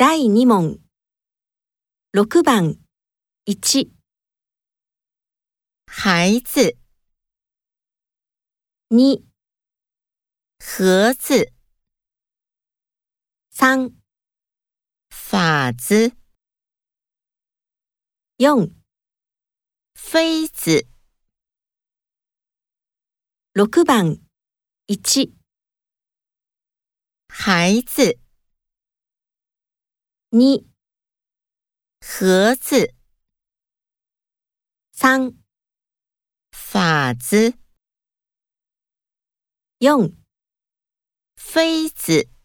第2問。6番、1、孩子、2、盒子、3、法子、4、妃子、6番、1、孩子、你、盒子、3、法子、用妃子。